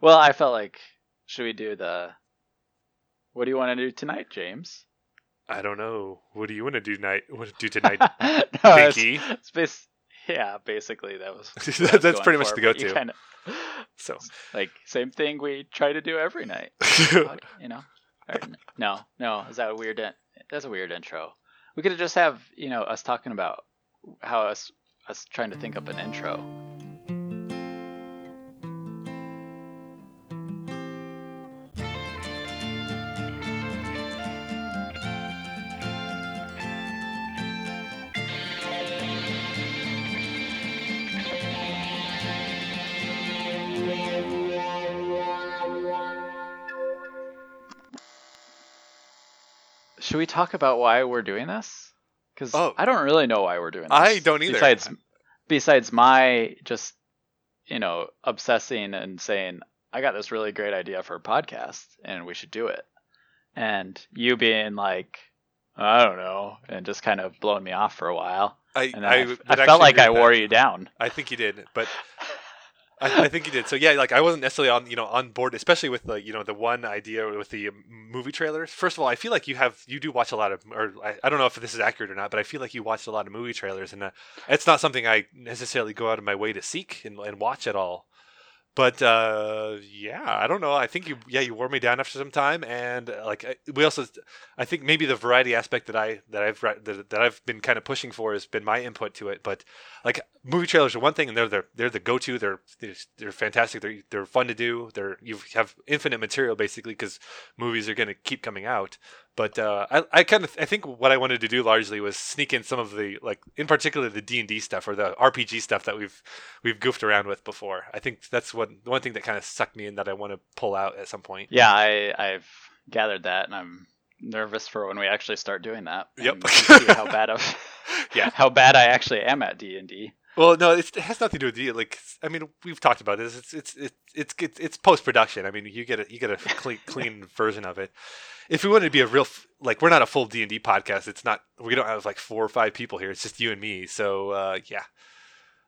Well, I felt like should we do the what do you want to do tonight, James? I don't know. What do you want to do tonight? What do tonight, no, it's, it's bas- yeah, basically that was That- That's pretty much for, the go-to. Kinda, So, like same thing we try to do every night. You know. Or no, no, is that a weird? In- that's a weird intro. We could just have you know us talking about how us us trying to think up an intro. Should we talk about why we're doing this? Because Oh. I don't really know why we're doing this. I don't either. Besides, besides my just you know obsessing and saying I got this really great idea for a podcast and we should do it, and you being like I don't know and just kind of blowing me off for a while, I, I, I, I felt like I wore that. you down. I think you did, but I, I think you did. So yeah, like I wasn't necessarily on you know on board, especially with the you know the one idea with the movie trailers. First of all, I feel like you have you do watch a lot of, or I, I don't know if this is accurate or not, but I feel like you watched a lot of movie trailers, and uh, it's not something I necessarily go out of my way to seek and, and watch at all. But uh, yeah, I don't know. I think you yeah you wore me down after some time, and uh, like I- we also I think maybe the variety aspect that I that I've that, that I've been kind of pushing for has been my input to it. But like movie trailers are one thing, and they're they're, they're the go to. They're, they're they're fantastic. They're they're fun to do. They're you have infinite material basically because movies are going to keep coming out. But uh, I I kind of I think what I wanted to do largely was sneak in some of the like in particular the D and D stuff or the RPG stuff that we've we've goofed around with before. I think that's what one thing that kind of sucked me in that I want to pull out at some point. Yeah, I I've gathered that, and I'm nervous for when we actually start doing that. Yep. see how bad of Yeah. how bad I actually am at D and D. Well, no, it's, it has nothing to do with you. Like, I mean, we've talked about this. It's it's it's it's it's, it's post production. I mean, you get a you get a clean clean version of it. If we wanted to be a real like, we're not a full D and D podcast. It's not. We don't have like four or five people here. It's just you and me. So uh, yeah,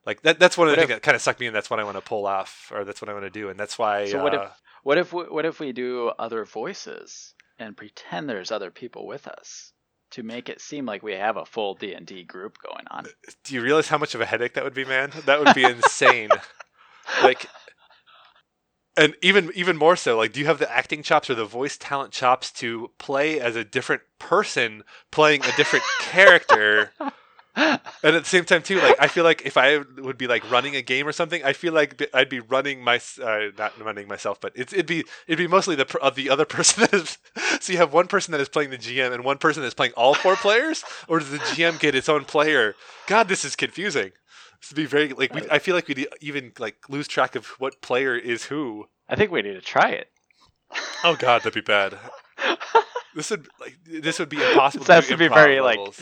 like that. That's one of the things that kind of sucked me in. That's what I want to pull off, or that's what I want to do, and that's why. So what if- uh, What if we, what if we do other voices and pretend there's other people with us to make it seem like we have a full D and D group going on? do you realize how much of a headache that would be, man? That would be insane. like and even even more so like do you have the acting chops or the voice talent chops to play as a different person playing a different character and at the same time too like i feel like if i would be like running a game or something i feel like i'd be running my uh, not running myself but it's, it'd be it'd be mostly the of the other person that is so you have one person that is playing the gm and one person that's playing all four players? Or does the gm get its own player? God this is confusing. This would be very like we, i feel like we'd even like lose track of what player is who. I think we need to try it. oh god that'd be bad. This would like this would be impossible This has do to be very, like, levels.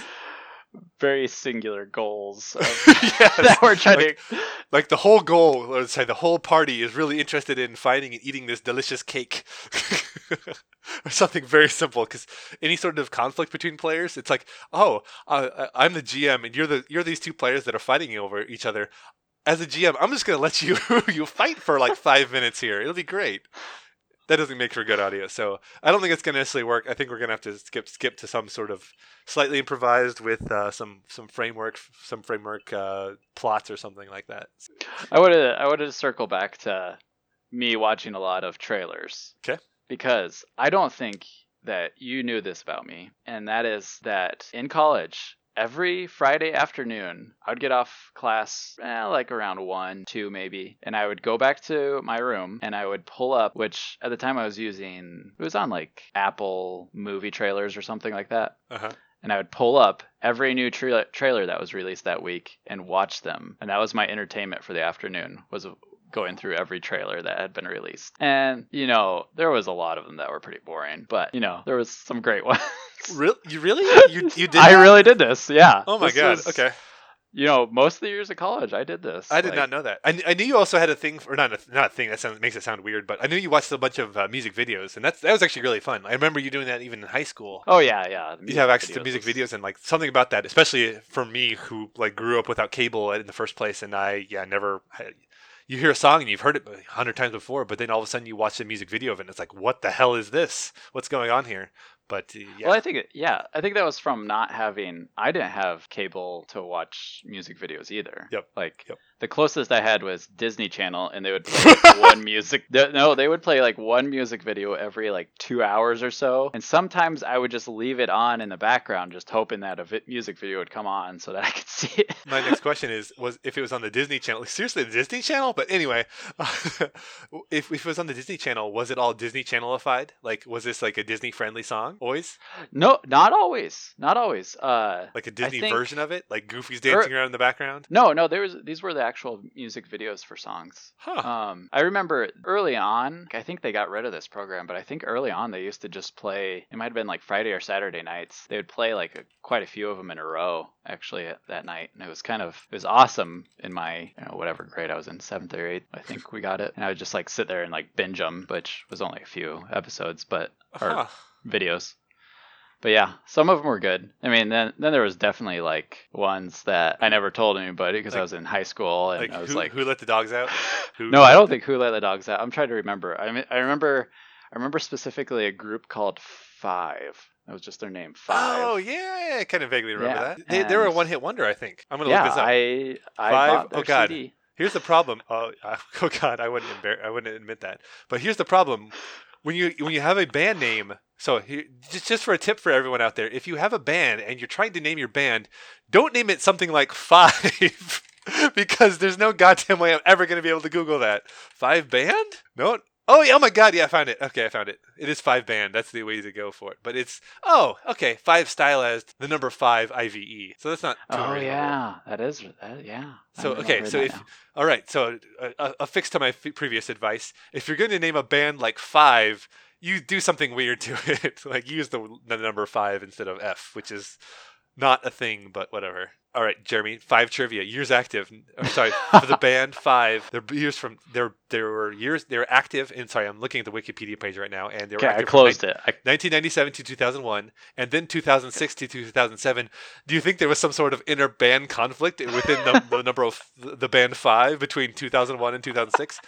Very singular goals of, Yes. that we're trying Like, to. like the whole goal, let's say the whole party is really interested in finding and eating this delicious cake. or something very simple because any sort of conflict between players it's like oh uh, i'm the gm and you're the you're these two players that are fighting over each other as a gm i'm just going to let you you fight for like five minutes here it'll be great that doesn't make for good audio so i don't think it's going to necessarily work i think we're going to have to skip skip to some sort of slightly improvised with uh, some some framework some framework uh, plots or something like that I would I would to circle back to me watching a lot of trailers. Okay. Because I don't think that you knew this about me, and that is that in college, every Friday afternoon, I would get off class eh, like around one, two maybe, and I would go back to my room and I would pull up, which at the time I was using, it was on like Apple movie trailers or something like that uh-huh and I would pull up every new tra- trailer that was released that week and watch them. And that was my entertainment for the afternoon was going through every trailer that had been released. And you know, there was a lot of them that were pretty boring, but you know, there was some great ones. Real, you really you you did I that? really did this. Yeah. oh my This god was- okay You know, most of the years of college, I did this. I did Like, not know that. I, I knew you also had a thing, for, or not a, not a thing that sounds, makes it sound weird, but I knew you watched a bunch of uh, music videos, and that's that was actually really fun. I remember you doing that even in high school. Oh yeah, yeah. You have access to music videos, and like something about that, especially for me who like grew up without cable in the first place, and I yeah never, I, you hear a song and you've heard it a hundred times before, but then all of a sudden you watch the music video of it and it's like, what the hell is this? What's going on here? But uh, yeah, Well, I think it, yeah, I think that was from not having. I didn't have cable to watch music videos either. Yep. Like Yep. The closest I had was Disney Channel, and they would play like, one music. No, they would play like one music video every like two hours or so, and sometimes I would just leave it on in the background, just hoping that a vi- music video would come on so that I could see it. my next question is was if it was on the Disney Channel. Seriously, the Disney Channel? But anyway, if, if it was on the Disney Channel, was it all Disney Channelified? Like, was this like a Disney friendly song? Always No, not always. Not always. Uh, like a Disney think- version of it? Like Goofy's dancing around in the background? no, no. There was these were the actual music videos for songs. Huh. Um, I remember early on, I think they got rid of this program, but I think early on they used to just play. It might have been like Friday or Saturday nights. They would play like a, quite a few of them in a row actually at- that night, and it was kind of it was awesome in my you know, whatever grade I was in seventh or eighth. I think we got it, and I would just like sit there and like binge them, which was only a few episodes, but or Huh. videos. But yeah, some of them were good. I mean, then then there was definitely like ones that I never told anybody because I was in high school and Like, I was who, like, who let the dogs out? Who no, I don't think Who Let the Dogs Out. I'm trying to remember. I mean, I remember, I remember specifically a group called Five. That was just their name, Five. Oh yeah, I kind of vaguely remember Yeah, that. They, they were a one hit wonder, I think. I'm gonna yeah. look this up. I I Five? Oh, God. CD. Here's the problem. Oh, oh God, I wouldn't embar- I wouldn't admit that. But here's the problem: when you when you have a band name. So here, just just for a tip for everyone out there, if you have a band and you're trying to name your band, don't name it something like Five, because there's no goddamn way I'm ever going to be able to Google that. Five band? No. Oh yeah! Oh my God! Yeah, I found it. Okay, I found it. It is five band. That's the way to go for it. But it's oh okay, five stylized the number five I V E. So that's not Oh yeah, that is that, yeah. So okay, so if now. all right, so uh, uh, a, a, a fix to my f- previous advice: if you're going to name a band like Five, you do something weird to it, like use the, the number five instead of F, which is not a thing, but whatever. All right, Jeremy, five trivia. Years active. I'm sorry for the band Five. Their years from their there were years they were active. And sorry, I'm looking at the Wikipedia page right now, and they were okay, I closed it. I, 1997 to 2001, and then 2006 to 2007. Do you think there was some sort of inner band conflict within the, the number of the band five between 2001 and 2006?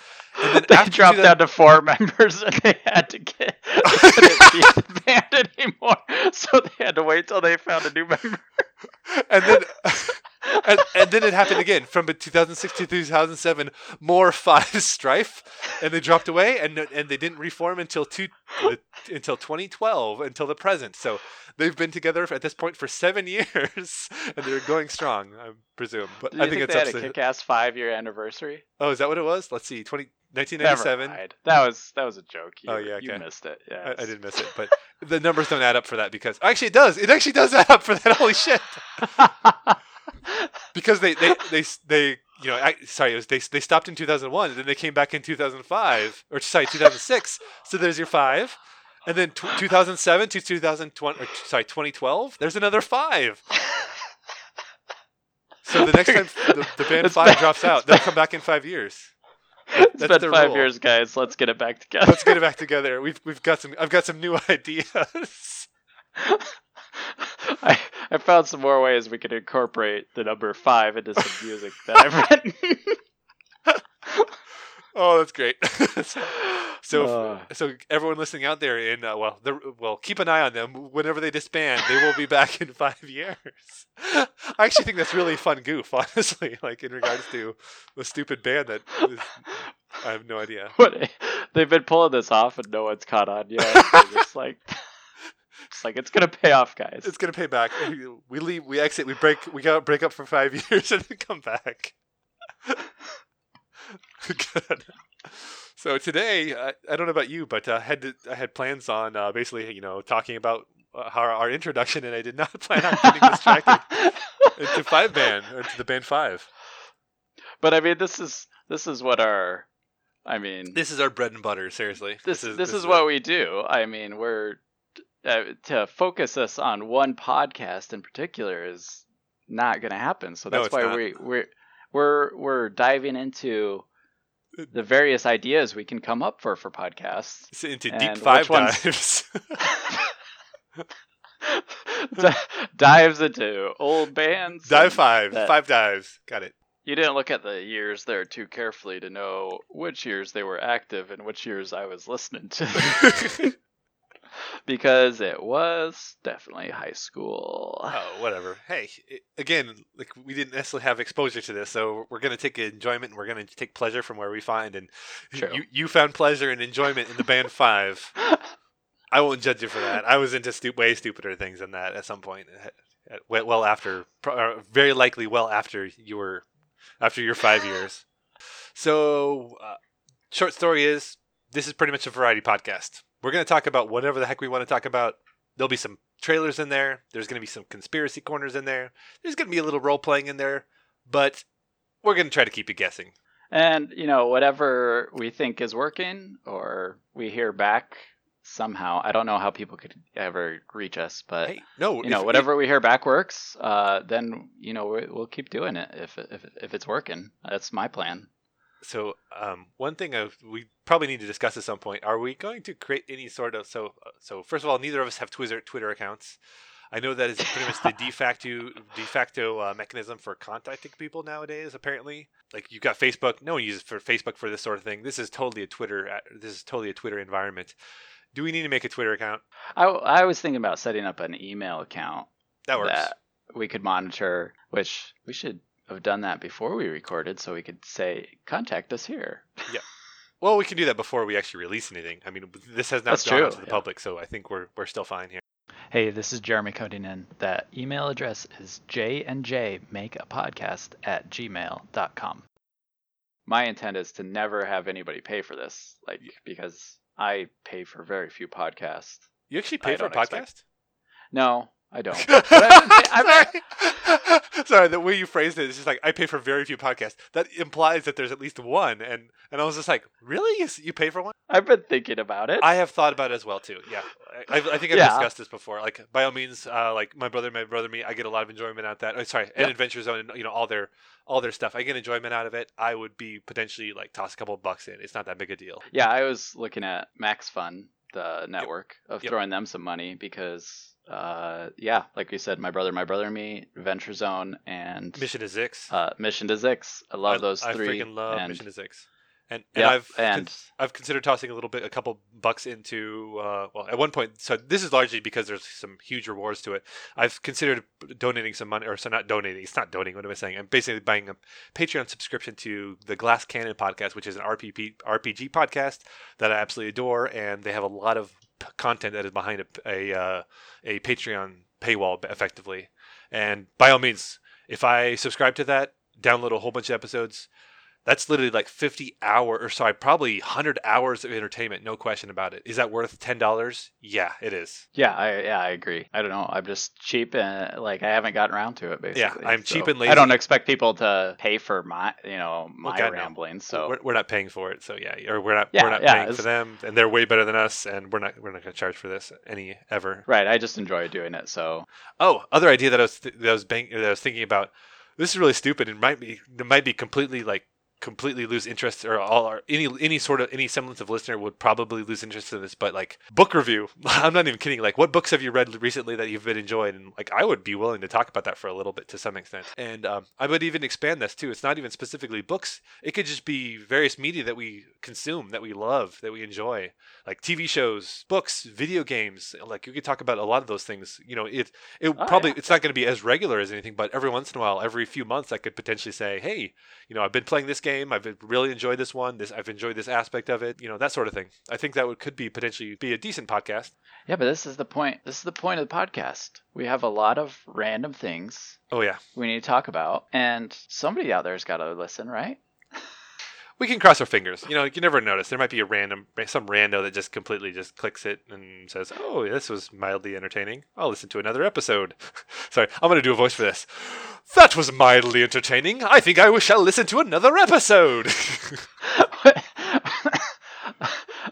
And then they dropped 2000 down to four members, and they had to get they couldn't be the band anymore, so they had to wait till they found a new member. And then and, and then it happened again from 2006 to 2007. More five strife, and they dropped away, and and they didn't reform until two until 2012 until the present. So they've been together at this point for seven years, and they're going strong, I presume. But I think, think it's they had a kick-ass five-year anniversary? Oh, is that what it was? Let's see, 20, Never 1997. That was that was a joke. You, Oh, yeah, you missed it. Yeah, I, I did miss it, but the numbers don't add up for that because actually it does. It actually does add up for that. Holy shit! Because they they they they you know I, sorry it was they they stopped in 2001 and then they came back in 2005 or sorry 2006. so there's your five, and then t- 2007 to 2020 or, sorry 2012. There's another five. So the next time the, the band It's five been- drops out, they'll come back in five years. it's That's been five rule. years, guys. Let's get it back together. Let's get it back together. We've we've got some. I've got some new ideas. I, I found some more ways we could incorporate the number five into some music that I've written. Oh, that's great. so, so, Uh. so everyone listening out there, in uh, well, the, well, keep an eye on them. Whenever they disband, they will be back in five years. I actually think that's really fun goof, honestly. Like in regards to the stupid band that is, I have no idea. what, they've been pulling this off and no one's caught on yet. They're just like, it's like it's gonna pay off, guys. It's gonna pay back. We leave, we exit, we break, we got break up for five years and then come back. Good. So today, I, I don't know about you, but uh, I had to, I had plans on uh, basically, you know, talking about uh, our, our introduction, and I did not plan on getting distracted into five band or to the band five. but I mean, this is this is what our, I mean, This is our bread and butter. Seriously, this is this, is, what we do. I mean, we're uh, to focus us on one podcast in particular is not going to happen. So that's it's why not. we we're we're we're diving into the various ideas we can come up for for podcasts. It's into deep five dives. D- dives into old bands. Dive five, five dives. Got it. You didn't look at the years there too carefully to know which years they were active and which years I was listening to. because it was definitely high school. Oh, whatever. Hey, it, again, like we didn't necessarily have exposure to this, so we're gonna take enjoyment and we're gonna take pleasure from where we find. And True. you you found pleasure and enjoyment in the band Five. I won't judge you for that. I was into stu- way stupider things than that at some point. Well after, pro- very likely well after you were, after your five years. So, uh, short story is, this is pretty much a variety podcast. We're going to talk about whatever the heck we want to talk about. There'll be some trailers in there. There's going to be some conspiracy corners in there. There's going to be a little role playing in there, but we're going to try to keep you guessing. And, you know, whatever we think is working or we hear back somehow, I don't know how people could ever reach us, but. hey, no, you know, if- whatever we hear back works, uh, then you know we- we'll keep doing it if if if it's working. That's my plan. So, um, one thing I, we probably need to discuss at some point: Are we going to create any sort of so? So, first of all, neither of us have Twitter Twitter accounts. I know that is pretty much the de facto de facto uh, mechanism for contacting people nowadays. Apparently, like you've got Facebook. No one uses for Facebook for this sort of thing. This is totally a Twitter. uh, This is totally a Twitter environment. Do we need to make a Twitter account? I I was thinking about setting up an email account That works. that we could monitor, which we should have done that before we recorded, so we could say contact us here. Yeah. Well, we can do that before we actually release anything. I mean, this has not That's gone out to the yeah. public, so I think we're we're still fine here. Hey, this is Jeremy coding in. That email address is j and j make a podcast at gmail.com. My intent is to never have anybody pay for this, like because I pay for very few podcasts. You actually pay for a podcast? expect- No, I don't. But I've been pay- I've- Sorry. Sorry, the way you phrased it is just like I pay for very few podcasts. That implies that there's at least one, and and I was just like, really? You, you pay for one? I've been thinking about it. I have thought about it as well too. Yeah, I, I think I've Yeah. discussed this before. Like by all means, uh, like my brother, my brother, me, I get a lot of enjoyment out of that. Oh, sorry, and Yep. Adventure Zone, and you know all their all their stuff. I get enjoyment out of it. I would be potentially like toss a couple of bucks in. It's not that big a deal. yeah, I was looking at Max Fun, the network, of Yep. throwing them some money because, uh, yeah, like we said, my brother, my brother, and me, Venture Zone, and Mission to Zyx. uh, Mission to Zyx. I love those I three. freaking love and, Mission to Zyx. And, and Yep, I've con- I've considered tossing a little bit, a couple bucks into. Uh, well, at one point, so this is largely because there's some huge rewards to it. I've considered donating some money, or so not donating. It's not donating. What am I saying? I'm basically buying a Patreon subscription to the Glass Cannon podcast, which is an RPP RPG podcast that I absolutely adore, and they have a lot of content that is behind a a, uh, a Patreon paywall, effectively. And by all means, if I subscribe to that, download a whole bunch of episodes. That's literally like 50 hour or sorry, probably 100 hours of entertainment, no question about it. Is that worth $10? Yeah, it is. yeah, I yeah, I agree. I don't know. I'm just cheap and like I haven't gotten around to it. Basically, yeah I'm cheap and lazy I don't expect people to pay for my, you know, my God, no. rambling. So we're, we're not paying for it, so yeah, or we're not Yeah, we're not yeah, paying for them and they're way better than us and we're not we're not going to charge for this any ever. right, I just enjoy doing it. So Oh, other idea that I was th- that I was that I was thinking about. This is really stupid. It might be it might be completely like completely lose interest or all or any any sort of any semblance of listener would probably lose interest in this but like book review i'm not even kidding like what books have you read recently that you've been enjoying? And like i would be willing to talk about that for a little bit to some extent. And um, i would even expand this too. It's not even specifically books. It could just be various media that we consume that we love that we enjoy. Like tv shows books video games. Like you could talk about a lot of those things. You know it it Oh, probably yeah. it's not going to be as regular as anything but every once in a while every few months i could potentially say hey you know i've been playing this game i've really enjoyed this one this i've enjoyed this aspect of it you know that sort of thing i think that would could be potentially be a decent podcast yeah, but this is the point. This is the point of the podcast. We have a lot of random things oh yeah we need to talk about, and somebody out there's got to listen, right? We can cross our fingers. You know you never notice. There might be a random some rando that just completely just clicks it and says oh this was mildly entertaining. I'll listen to another episode. Sorry i'm going to do a voice for this. That was mildly entertaining. I think i shall listen to another episode.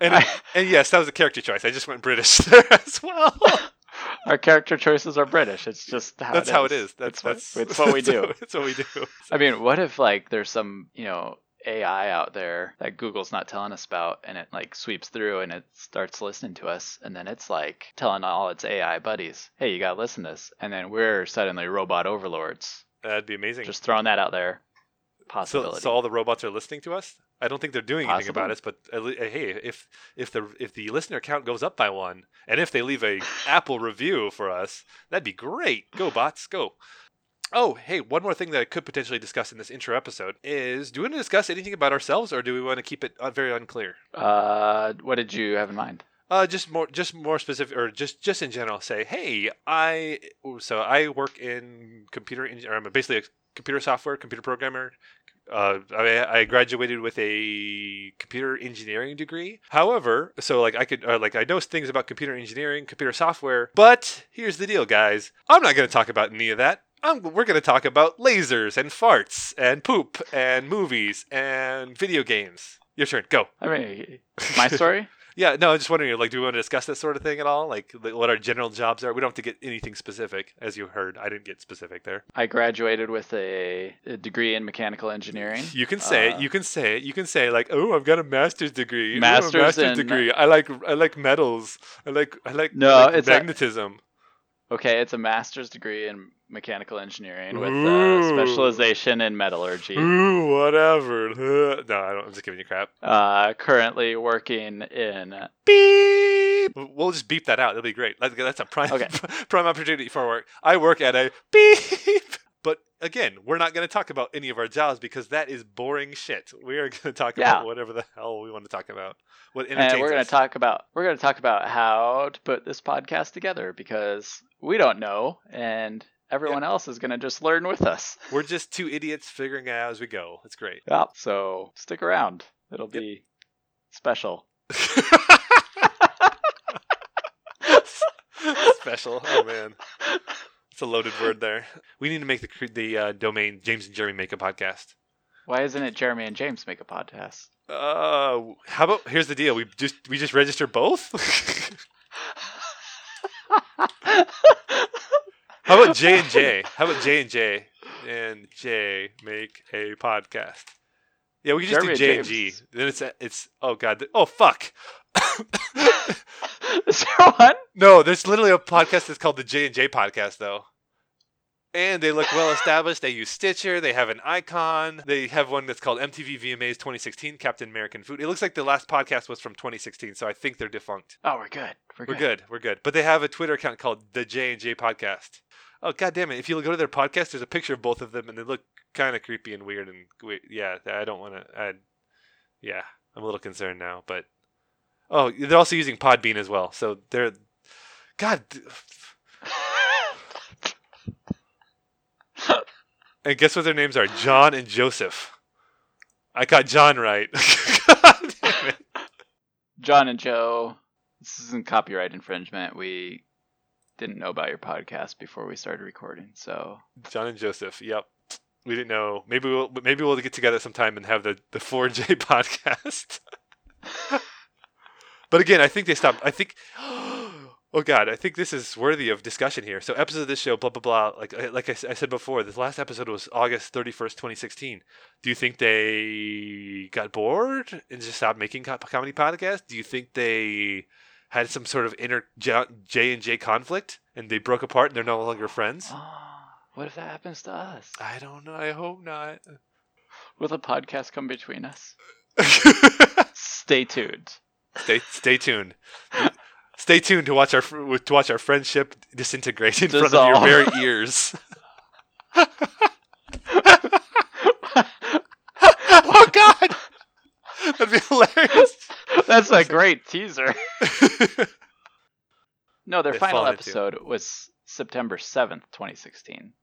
And, I- and yes that was a character choice. I just went british there as well. Our character choices are British. It's just how that's it how is. it is. that's It's what- that's it's what we do. it's what we do. I mean, what if like there's some you know AI out there that Google's not telling us about, and it like sweeps through and it starts listening to us, and then it's like telling all its AI buddies, "Hey, you gotta listen to this," and then we're suddenly robot overlords. that'd be amazing Just throwing that out there. So, possibility. so all the robots are listening to us. I don't think they're doing anything about us, but at le- hey, if if the if the listener count goes up by one, and if they leave a Apple review for us, that'd be great. Go bots, go. Oh, hey, one more thing that I could potentially discuss in this intro episode is: do we want to discuss anything about ourselves, or do we want to keep it uh, very unclear? uh, what did you have in mind? Uh, just more, just more specific, or just just in general. Say, hey, I so I work in computer, or I'm basically a computer software, computer programmer. Uh, I, I graduated with a computer engineering degree. However, so like I could, uh, like I know things about computer engineering, computer software. But here's the deal, guys. I'm not going to talk about any of that. I'm, we're going to talk about lasers and farts and poop and movies and video games. Your turn. Go. I mean, my story. Yeah, no, I'm just wondering, like, do we want to discuss that sort of thing at all? Like, what our general jobs are? We don't have to get anything specific, as you heard. I didn't get specific there. I graduated with a, a degree in mechanical engineering. You can say Uh, it. You can say it. You can say like, "Oh, I've got a master's degree. Ooh, a Master's master's in- degree. I like I like metals. I like I like No, I like it's a- magnetism. Okay, it's a master's degree in mechanical engineering with Ooh. uh, specialization in metallurgy. Ooh, whatever. no, I don't. I'm just giving you crap. Uh, currently working in. Beep. We'll just beep that out. It'll be great. That's, that's a prime Okay. prime opportunity for work. I work at a beep. Again, we're not going to talk about any of our jobs because that is boring shit. We are going to talk Yeah. about whatever the hell we want to talk about. What entertains And we're going to talk about we're going to talk about how to put this podcast together because we don't know, and everyone else is going to just learn with us. We're just two idiots figuring it out as we go. It's great. Yeah. So stick around; it'll Yep. be special. Special. Oh man, it's a loaded word there. We need to make the the uh, domain James and Jeremy make a podcast. Why isn't it Jeremy and James make a podcast? Uh, how about here's the deal. We just we just register both. how about J and J? How about J and J and J make a podcast? Yeah, we can just Jeremy do J and and G. Then it's it's oh god oh fuck. is there one? No, there's literally a podcast that's called the J and J podcast though. And they look well established. They use Stitcher. They have an icon. They have one that's called MTV VMAs 2016 Captain American Food. It looks like the last podcast was from 2016, so I think they're defunct. Oh, we're good. We're, good. We're good. We're good. But they have a Twitter account called the J and J Podcast. Oh god damn it! If you go to their podcast, there's a picture of both of them, and they look kind of creepy and weird. And we- yeah, I don't want to. Yeah, I'm a little concerned now. But oh, they're also using Podbean as well. So they're God. And guess what their names are? John and Joseph. I got John right. God damn it. John and Joe, this isn't copyright infringement. We didn't know about your podcast before we started recording, so John and Joseph. Yep. We didn't know. Maybe we'll maybe we'll get together sometime and have the the 4J podcast. but again, I think they stopped. I think. Oh God, I think this is worthy of discussion here. So, episode of this show, blah blah blah. Like uh, like I, I said before, this last episode was August thirty first, twenty sixteen. Do you think they got bored and just stopped making co- comedy podcasts? Do you think they had some sort of inner J and J conflict and they broke apart and they're no longer friends? what if that happens to us? I don't know. I hope not. Will the podcast come between us? Stay tuned. stay stay tuned. Stay tuned to watch our to watch our friendship disintegrate in front of your very ears. oh God, that'd be hilarious. That's a great teaser. No, their They've final episode was September 7th, 2016.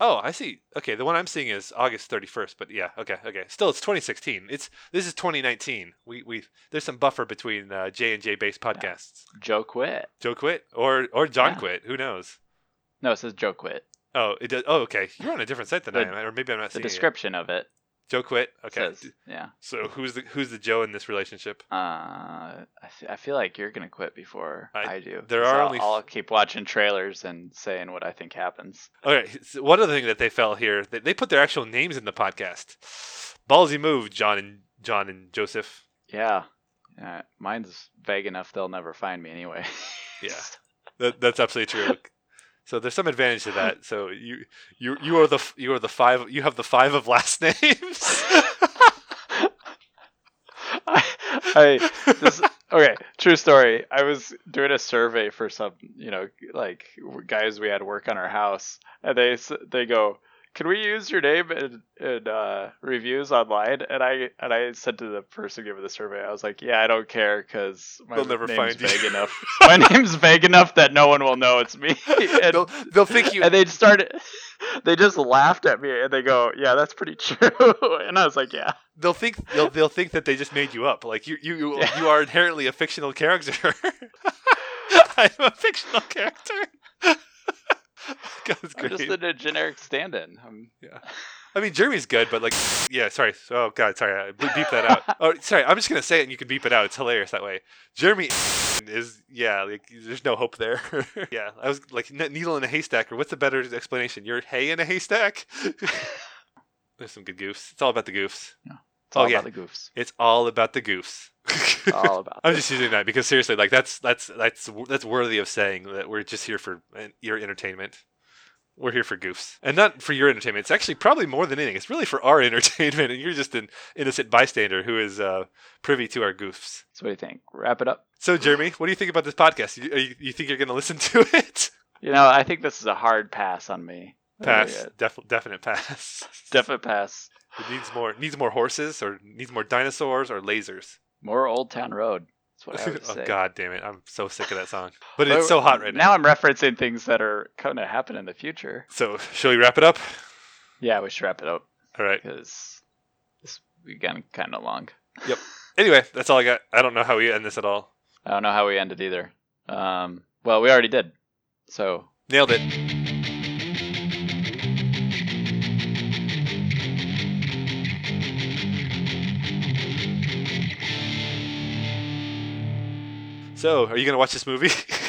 Oh, I see. Okay, the one I'm seeing is August 31st. But yeah, okay, okay. Still, it's 2016. It's this is 2019. We we there's some buffer between uh, J and J based podcasts. Joe quit. Joe quit or or John Yeah. quit. Who knows? No, it says Joe quit. Oh, it does. Oh, okay. You're on a different site than I am, or maybe I'm not The seeing it. The description of it Joe quit. Okay. says, yeah. So who's the who's the Joe in this relationship? Uh, I I feel like you're gonna quit before I- I, do. There are I'll, only- I'll keep watching trailers and saying what I think happens. Okay, so one other thing that they fell here, they, they put their actual names in the podcast. Ballsy move, John and John and Joseph. Yeah. Uh, mine's vague enough they'll never find me anyway. Yeah. That, that's absolutely true. So there's some advantage to that. So you you you are the you are the five you have the five of last names. I, I this okay true story i was doing a survey for some you know like guys we had work on our house and they they go can we use your name in, in uh, reviews online and i and i said to the person giving the survey i was like yeah i don't care because my They'll never name's find you." vague enough my name's vague enough that no one will know it's me and, they'll they'll think you and they started they just laughed at me and they go yeah that's pretty true and i was like yeah they'll think they'll they'll think that they just made you up. Like you you you, Yeah. you are inherently a fictional character. I'm a fictional character. God, it's i'm just in a generic stand-in I'm, I mean, Jeremy's good, but like, yeah, sorry. Oh God, sorry. I beep that out. Oh, sorry. I'm just gonna say it, and you can beep it out. It's hilarious that way. Jeremy is yeah. Like, there's no hope there. yeah, I was like needle in a haystack, or what's the better explanation? You're hay in a haystack. there's some good goofs. It's all about the goofs. It's all Oh, yeah. about the goofs It's all about the goofs. all about I'm just using that because seriously, like that's that's that's that's worthy of saying that we're just here for uh, your entertainment. We're here for goofs, and not for your entertainment. It's actually probably more than anything. It's really for our entertainment, and you're just an innocent bystander who is uh, privy to our goofs. So what do you think? Wrap it up. So, Jeremy, what do you think about this podcast? You, are you, you think you're going to listen to it? You know, I think this is a hard pass on me. Pass, Uh, Def- definite pass. Definite pass. It needs more needs more horses, or needs more dinosaurs, or lasers. More Old Town Road. That's what I would oh say. God damn it! I'm so sick of that song. But it's so hot right now. Now I'm referencing things that are going to happen in the future. So, shall we wrap it up? Yeah, we should wrap it up All right. because this we got kind of long. Yep. Anyway, that's all I got. I don't know how we end this at all. I don't know how we ended either. Um, well, we already did. So Nailed it. So, are you gonna watch this movie?